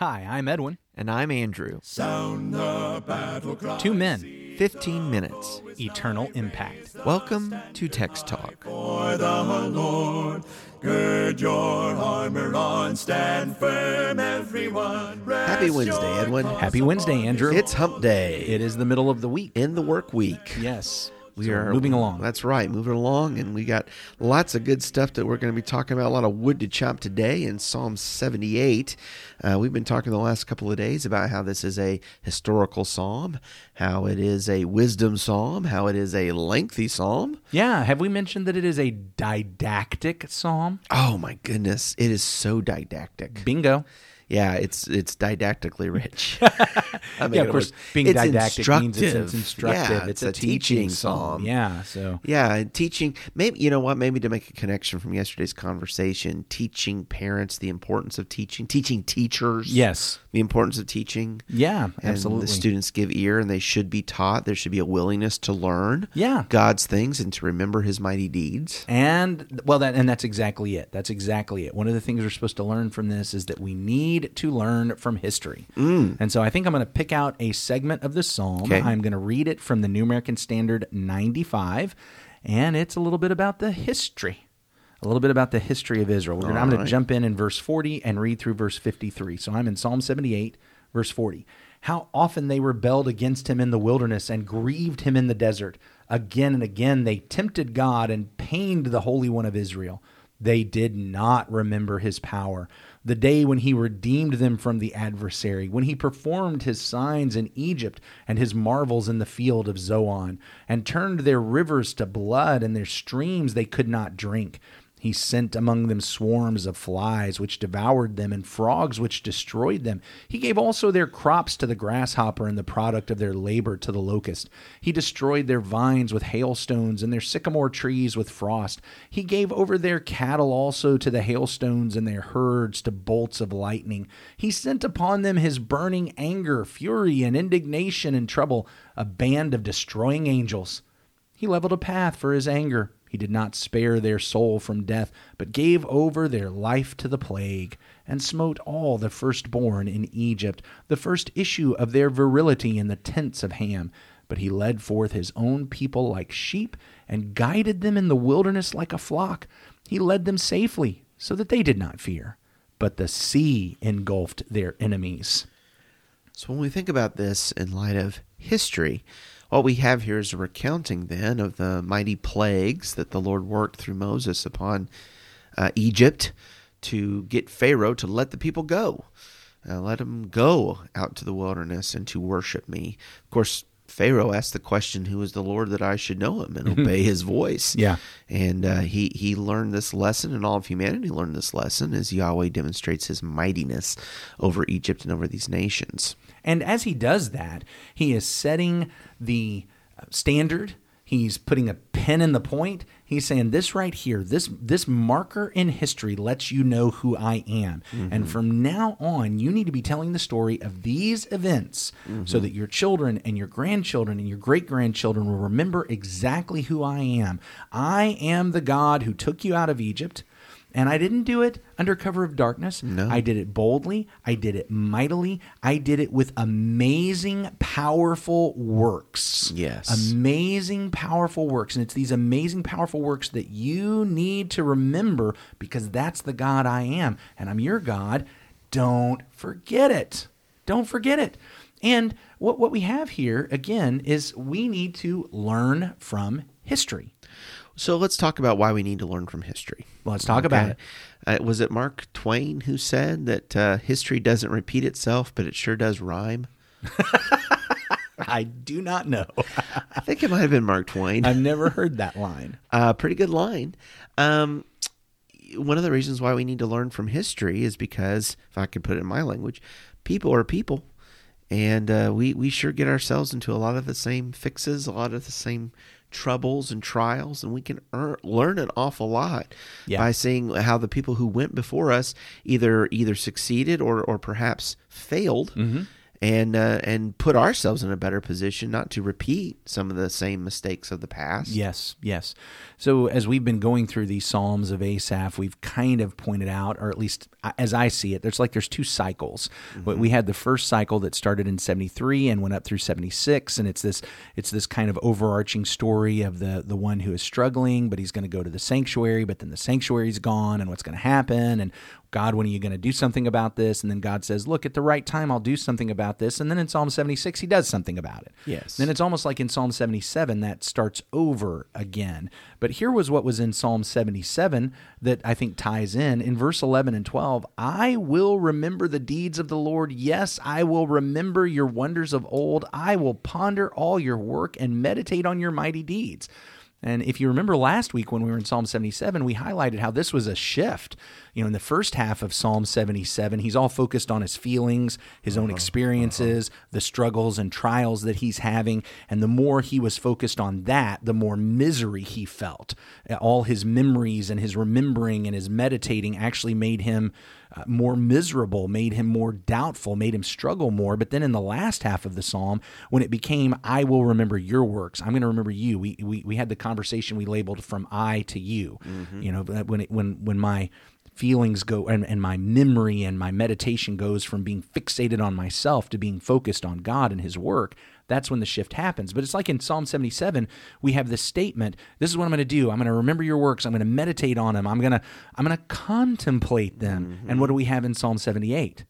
Hi, I'm Edwin. And I'm Andrew. Sound the battle cry. Two men, 15 minutes. eternal impact. Welcome to Text Talk. For the Lord, gird your armor on, stand firm, everyone. Happy Wednesday, Edwin. Happy Wednesday, Andrew. It's hump day it is the middle of the week. in the work week. Yes. We So are moving along. That's right, moving along, and we got lots of good stuff that we're going to be talking about. A lot of wood to chop today in Psalm 78. Uh, we've been talking the last couple of days about how this is a historical psalm, how it is a wisdom psalm, how it is a lengthy psalm. Yeah. Have we mentioned that it is a didactic psalm? Oh my goodness, it is so didactic. Bingo. Yeah, it's it's didactically rich. I mean, yeah, of course, being it's didactic means it's, it's instructive. Yeah, it's, a, teaching psalm. Yeah. So Yeah, teaching maybe you know what, maybe to make a connection from yesterday's conversation, teaching parents the importance of teaching, teaching teachers yes. the importance of teaching. Yeah. And Absolutely. the students give ear and they should be taught. There should be a willingness to learn Yeah. God's things and to remember his mighty deeds. And well, that and that's exactly it. That's exactly it. One of the things we're supposed to learn from this is that we need to learn from history. Mm. And so I think I'm going to pick out a segment of the psalm. Okay. I'm going to read it from the New American Standard 95, and it's a little bit about the history. A little bit about the history of Israel. Gonna, I'm going right. to jump in in verse 40 and read through verse 53. So I'm in Psalm 78, verse 40. How often they rebelled against him in the wilderness and grieved him in the desert. Again and again they tempted God and pained the Holy One of Israel. They did not remember his power. The day when he redeemed them from the adversary, when he performed his signs in Egypt and his marvels in the field of Zoan, and turned their rivers to blood and their streams they could not drink. He sent among them swarms of flies, which devoured them, and frogs, which destroyed them. He gave also their crops to the grasshopper, and the product of their labor to the locust. He destroyed their vines with hailstones, and their sycamore trees with frost. He gave over their cattle also to the hailstones, and their herds to bolts of lightning. He sent upon them his burning anger, fury, and indignation and trouble, a band of destroying angels. He leveled a path for his anger. He did not spare their soul from death, but gave over their life to the plague, and smote all the firstborn in Egypt, the first issue of their virility in the tents of Ham. But he led forth his own people like sheep, and guided them in the wilderness like a flock. He led them safely, so that they did not fear. But the sea engulfed their enemies. So when we think about this in light of history, what we have here is a recounting then of the mighty plagues that the Lord worked through Moses upon uh, Egypt to get Pharaoh to let the people go. Uh, let them go out to the wilderness and to worship me. Of course, Pharaoh asked the question, "Who is the Lord that I should know him and obey His voice?" Yeah. and uh, he he learned this lesson, and all of humanity learned this lesson as Yahweh demonstrates His mightiness over Egypt and over these nations. And as he does that, he is setting the standard. He's putting a pen in the point. He's saying this right here, this this marker in history lets you know who I am. And mm-hmm. from now on, you need to be telling the story of these events so mm-hmm. that your children and your grandchildren and your great grandchildren will remember exactly who I am. I am the God who took you out of Egypt. And I didn't do it under cover of darkness. No. I did it boldly. I did it mightily. I did it with amazing, powerful works. Yes. Amazing, powerful works. And it's these amazing, powerful works that you need to remember because that's the God I am. And I'm your God. Don't forget it. Don't forget it. And what, what we have here, again, is we need to learn from history. So let's talk about why we need to learn from history. Let's talk about it. Uh, was it Mark Twain who said that uh, history doesn't repeat itself, but it sure does rhyme? I do not know. I think it might have been Mark Twain. I've never heard that line. Uh, pretty good line. Um, one of the reasons why we need to learn from history is because, if I could put it in my language, people are people, and uh, we we sure get ourselves into a lot of the same fixes, a lot of the same troubles and trials, and we can earn, learn an awful lot Yeah. by seeing how the people who went before us either either succeeded or or perhaps failed. Mm-hmm. And uh, and put ourselves in a better position not to repeat some of the same mistakes of the past. Yes, yes. So as we've been going through these Psalms of Asaph, we've kind of pointed out, or at least as I see it, there's like there's two cycles. Mm-hmm. We had the first cycle that started in 73 and went up through 76, and it's this it's this kind of overarching story of the the one who is struggling, but he's going to go to the sanctuary, but then the sanctuary's gone, and what's going to happen, and God, when are you going to do something about this? And then God says, Look, at the right time, I'll do something about this. And then in Psalm 76, he does something about it. Yes. Then it's almost like in Psalm 77 that starts over again. But here was what was in Psalm 77 that I think ties in. In verse 11 and 12, I will remember the deeds of the Lord. Yes, I will remember your wonders of old. I will ponder all your work and meditate on your mighty deeds. And if you remember last week when we were in Psalm 77, we highlighted how this was a shift. You know, in the first half of Psalm 77, he's all focused on his feelings, his own uh-huh, experiences, uh-huh. the struggles and trials that he's having. And the more he was focused on that, the more misery he felt. All his memories and his remembering and his meditating actually made him uh, more miserable, made him more doubtful, made him struggle more. But then in the last half of the psalm, when it became, I will remember your works, I'm going to remember you. We, we, we had the conversation we labeled from I to you. You know, when, it, when, when my feelings go and, and my memory and my meditation goes from being fixated on myself to being focused on God and his work, that's when the shift happens. But it's like in Psalm 77, we have this statement, this is what I'm going to do. I'm going to remember your works. I'm going to meditate on them. I'm going to I'm going to contemplate them. And what do we have in Psalm 78?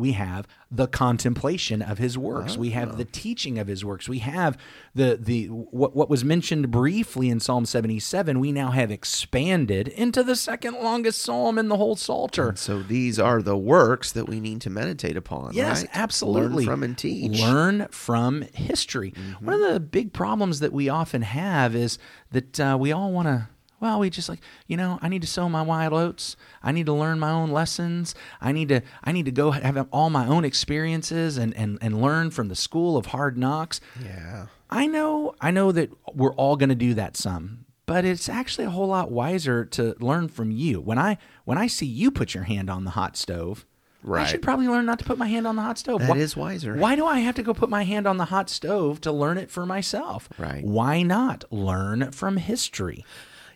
We have the contemplation of his works. We have the teaching of his works. We have the the what what was mentioned briefly in Psalm 77, we now have expanded into the second longest psalm in the whole Psalter. So these are the works that we need to meditate upon. Yes, right? absolutely. Learn from and teach. Learn from history. One of the big problems that we often have is that uh, we all want to. Well, we just like you know. I need to sow my wild oats. I need to learn my own lessons. I need to. I need to go have all my own experiences and and and learn from the school of hard knocks. Yeah. I know. I know that we're all going to do that some, but it's actually a whole lot wiser to learn from you. When I when I see you put your hand on the hot stove, Right. I should probably learn not to put my hand on the hot stove. That Why- is wiser. Why do I have to go put my hand on the hot stove to learn it for myself? Right. Why not learn from history?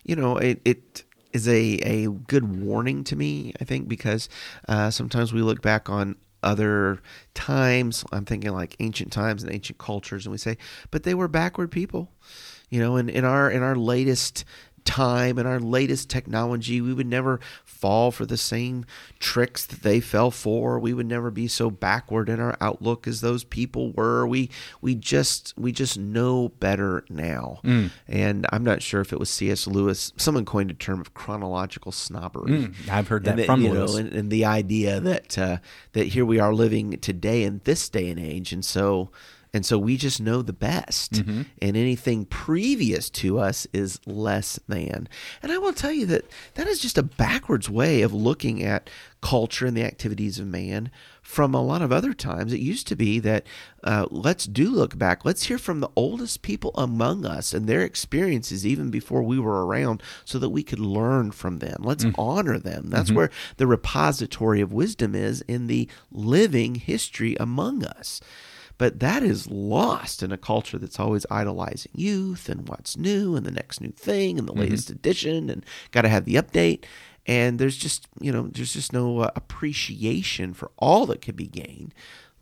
You know, it, it is a, a good warning to me, I think, because uh, sometimes we look back on other times. I'm thinking like ancient times and ancient cultures, and we say, but they were backward people. You know, and in our in our latest time and our latest technology, we would never fall for the same tricks that they fell for. We would never be so backward in our outlook as those people were. We we just we just know better now. And I'm not sure if it was C.S. Lewis. Someone coined a term of chronological snobbery. I've heard And that from you Lewis. know, and, and the idea that uh, that here we are living today in this day and age, and so and so we just know the best, Mm-hmm. and anything previous to us is less than. And I will tell you that that is just a backwards way of looking at culture and the activities of man. From a lot of other times, it used to be that uh, let's do look back. Let's hear from the oldest people among us and their experiences even before we were around, so that we could learn from them. Let's Mm. honor them. That's where the repository of wisdom is in the living history among us. But that is lost in a culture that's always idolizing youth and what's new and the next new thing and the latest edition and got to have the update. And there's just, you know, there's just no uh, appreciation for all that could be gained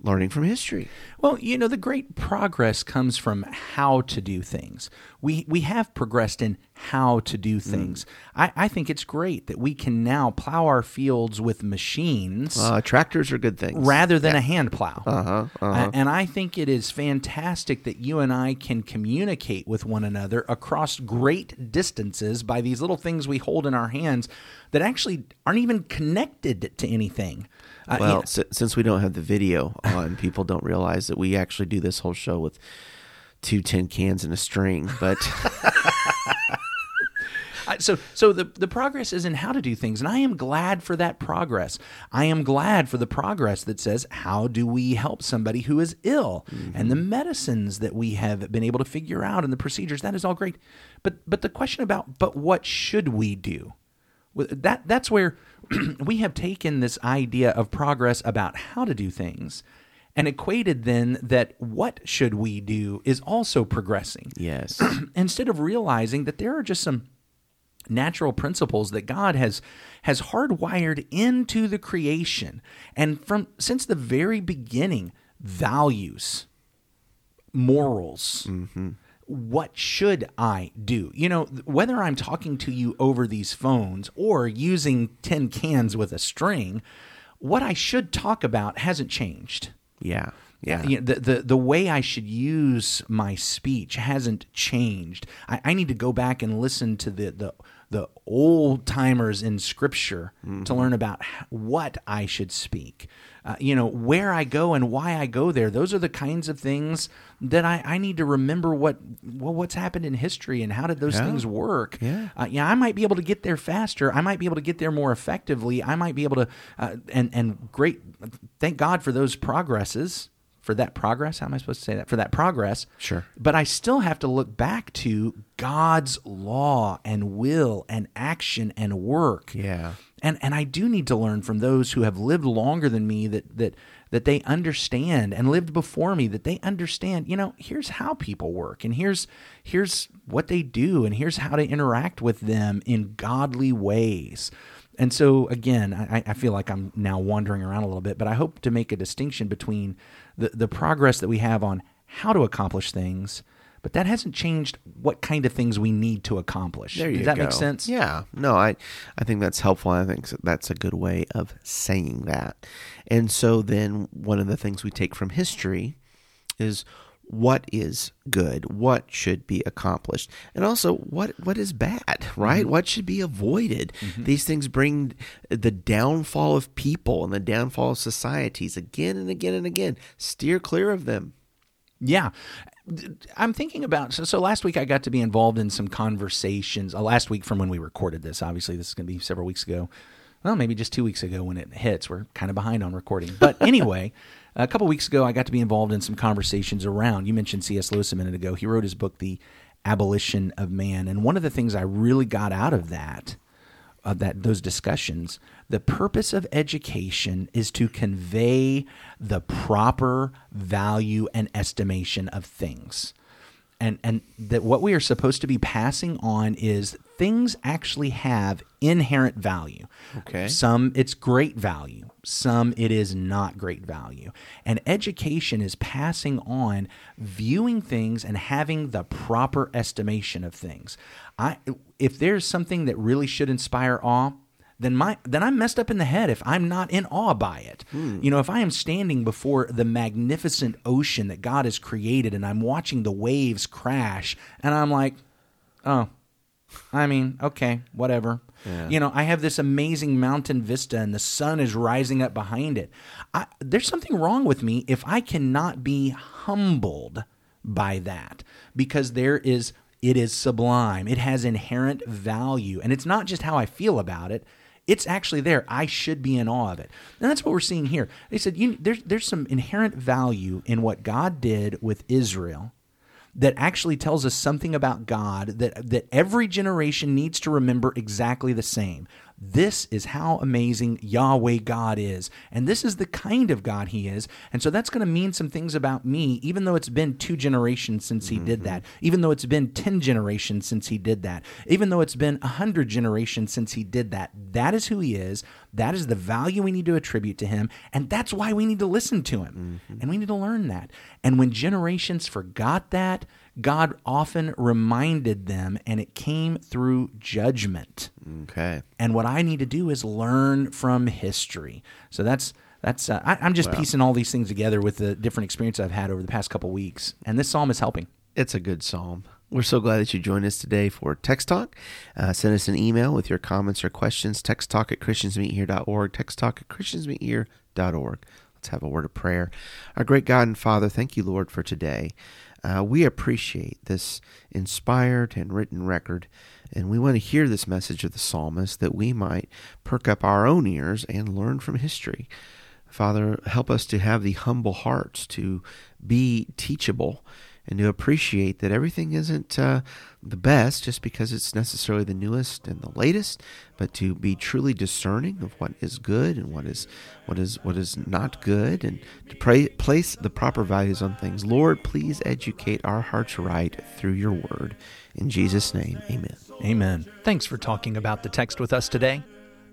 learning from history. Well, you know, the great progress comes from how to do things. We we have progressed in how to do things. I, I think it's great that we can now plow our fields with machines Uh, tractors are good things. rather than a hand plow. Uh-huh, uh-huh. And I think it is fantastic that you and I can communicate with one another across great distances by these little things we hold in our hands that actually aren't even connected to anything. Uh, Well, si- since we don't have the video on, people don't realize that we actually do this whole show with two tin cans and a string. But so so the the progress is in how to do things and i am glad for that progress. I am glad for the progress that says how do we help somebody who is ill? And the medicines that we have been able to figure out and the procedures that is all great. But but the question about but what should we do that that's where we have taken this idea of progress about how to do things and equated then that what should we do is also progressing. Yes. Instead of realizing that there are just some natural principles that God has has hardwired into the creation and from since the very beginning values morals mm-hmm. What should I do? You know, whether I'm talking to you over these phones or using tin cans with a string, what I should talk about hasn't changed. yeah. Uh, yeah. You know, the, the the way I should use my speech hasn't changed. I, I need to go back and listen to the the the old timers in Scripture to learn about what I should speak. Uh, you know where I go and why I go there. Those are the kinds of things that I, I need to remember. What well, what's happened in history and how did those Yeah. things work? Yeah. Uh, yeah, I might be able to get there faster. I might be able to get there more effectively. I might be able to, uh, and and great. Thank God for those progresses. For that progress, how am I supposed to say that? For that progress, Sure. But I still have to look back to God's law and will and action and work. Yeah. And and I do need to learn from those who have lived longer than me that that that they understand and lived before me that they understand, you know, here's how people work and here's here's what they do and here's how to interact with them in godly ways. And so again, I, I feel like I'm now wandering around a little bit, but I hope to make a distinction between the, the progress that we have on how to accomplish things, but that hasn't changed what kind of things we need to accomplish. There you Does that go. make sense? Yeah. No, I I think that's helpful. I think that's a good way of saying that. And so then one of the things we take from history is what is good, what should be accomplished, and also what what is bad, right? Mm-hmm. What should be avoided. Mm-hmm. These things bring the downfall of people and the downfall of societies again and again and again. Steer clear of them. Yeah. I'm thinking about so, so last week I got to be involved in some conversations. Uh, last week from when we recorded this, obviously this is going to be several weeks ago. Well, maybe just two weeks ago when it hits. We're kind of behind on recording, but anyway, a couple weeks ago I got to be involved in some conversations around. You mentioned C.S. Lewis a minute ago. He wrote his book, The Abolition of Man, and one of the things I really got out of that of that those discussions the purpose of education is to convey the proper value and estimation of things. And and that what we are supposed to be passing on is things actually have inherent value. Okay. some it's great value. Some it is not great value. And education is passing on viewing things and having the proper estimation of things. I if there's something that really should inspire awe then my then I'm messed up in the head if I'm not in awe by it. Hmm. You know, if I am standing before the magnificent ocean that God has created and I'm watching the waves crash and I'm like, "Oh, I mean, okay, whatever." You know, I have this amazing mountain vista and the sun is rising up behind it. I, there's something wrong with me if I cannot be humbled by that because there is it is sublime. It has inherent value and it's not just how I feel about it. It's actually there. I should be in awe of it. And that's what we're seeing here. They said you, there's, there's some inherent value in what God did with Israel that actually tells us something about God that, that every generation needs to remember exactly the same. This is how amazing Yahweh God is. And this is the kind of God He is. And so that's going to mean some things about me, even though it's been two generations since He did that, mm-hmm. even though it's been 10 generations since He did that, even though it's been 100 generations since He did that. That is who He is. That is the value we need to attribute to Him. And that's why we need to listen to Him. Mm-hmm. And we need to learn that. And when generations forgot that, God often reminded them, and it came through judgment. Okay. And what I need to do is learn from history. So that's that's uh, I, I'm just piecing all these things together with the different experience I've had over the past couple weeks, and this psalm is helping. It's a good psalm. We're so glad that you joined us today for Text Talk. Uh, send us an email with your comments or questions. Text Talk at ChristiansMeetHere.org. Text Talk at ChristiansMeetHere.org. Let's have a word of prayer. Our great God and Father, thank you, Lord, for today. Uh, we appreciate this inspired and written record, and we want to hear this message of the psalmist that we might perk up our own ears and learn from history. Father, help us to have the humble hearts to be teachable and to appreciate that everything isn't uh, the best just because it's necessarily the newest and the latest, but to be truly discerning of what is good and what is what is what is not good, and to pray, place the proper values on things. Lord, please educate our hearts right through Your Word. In Jesus' name, Amen. Amen. Thanks for talking about the text with us today.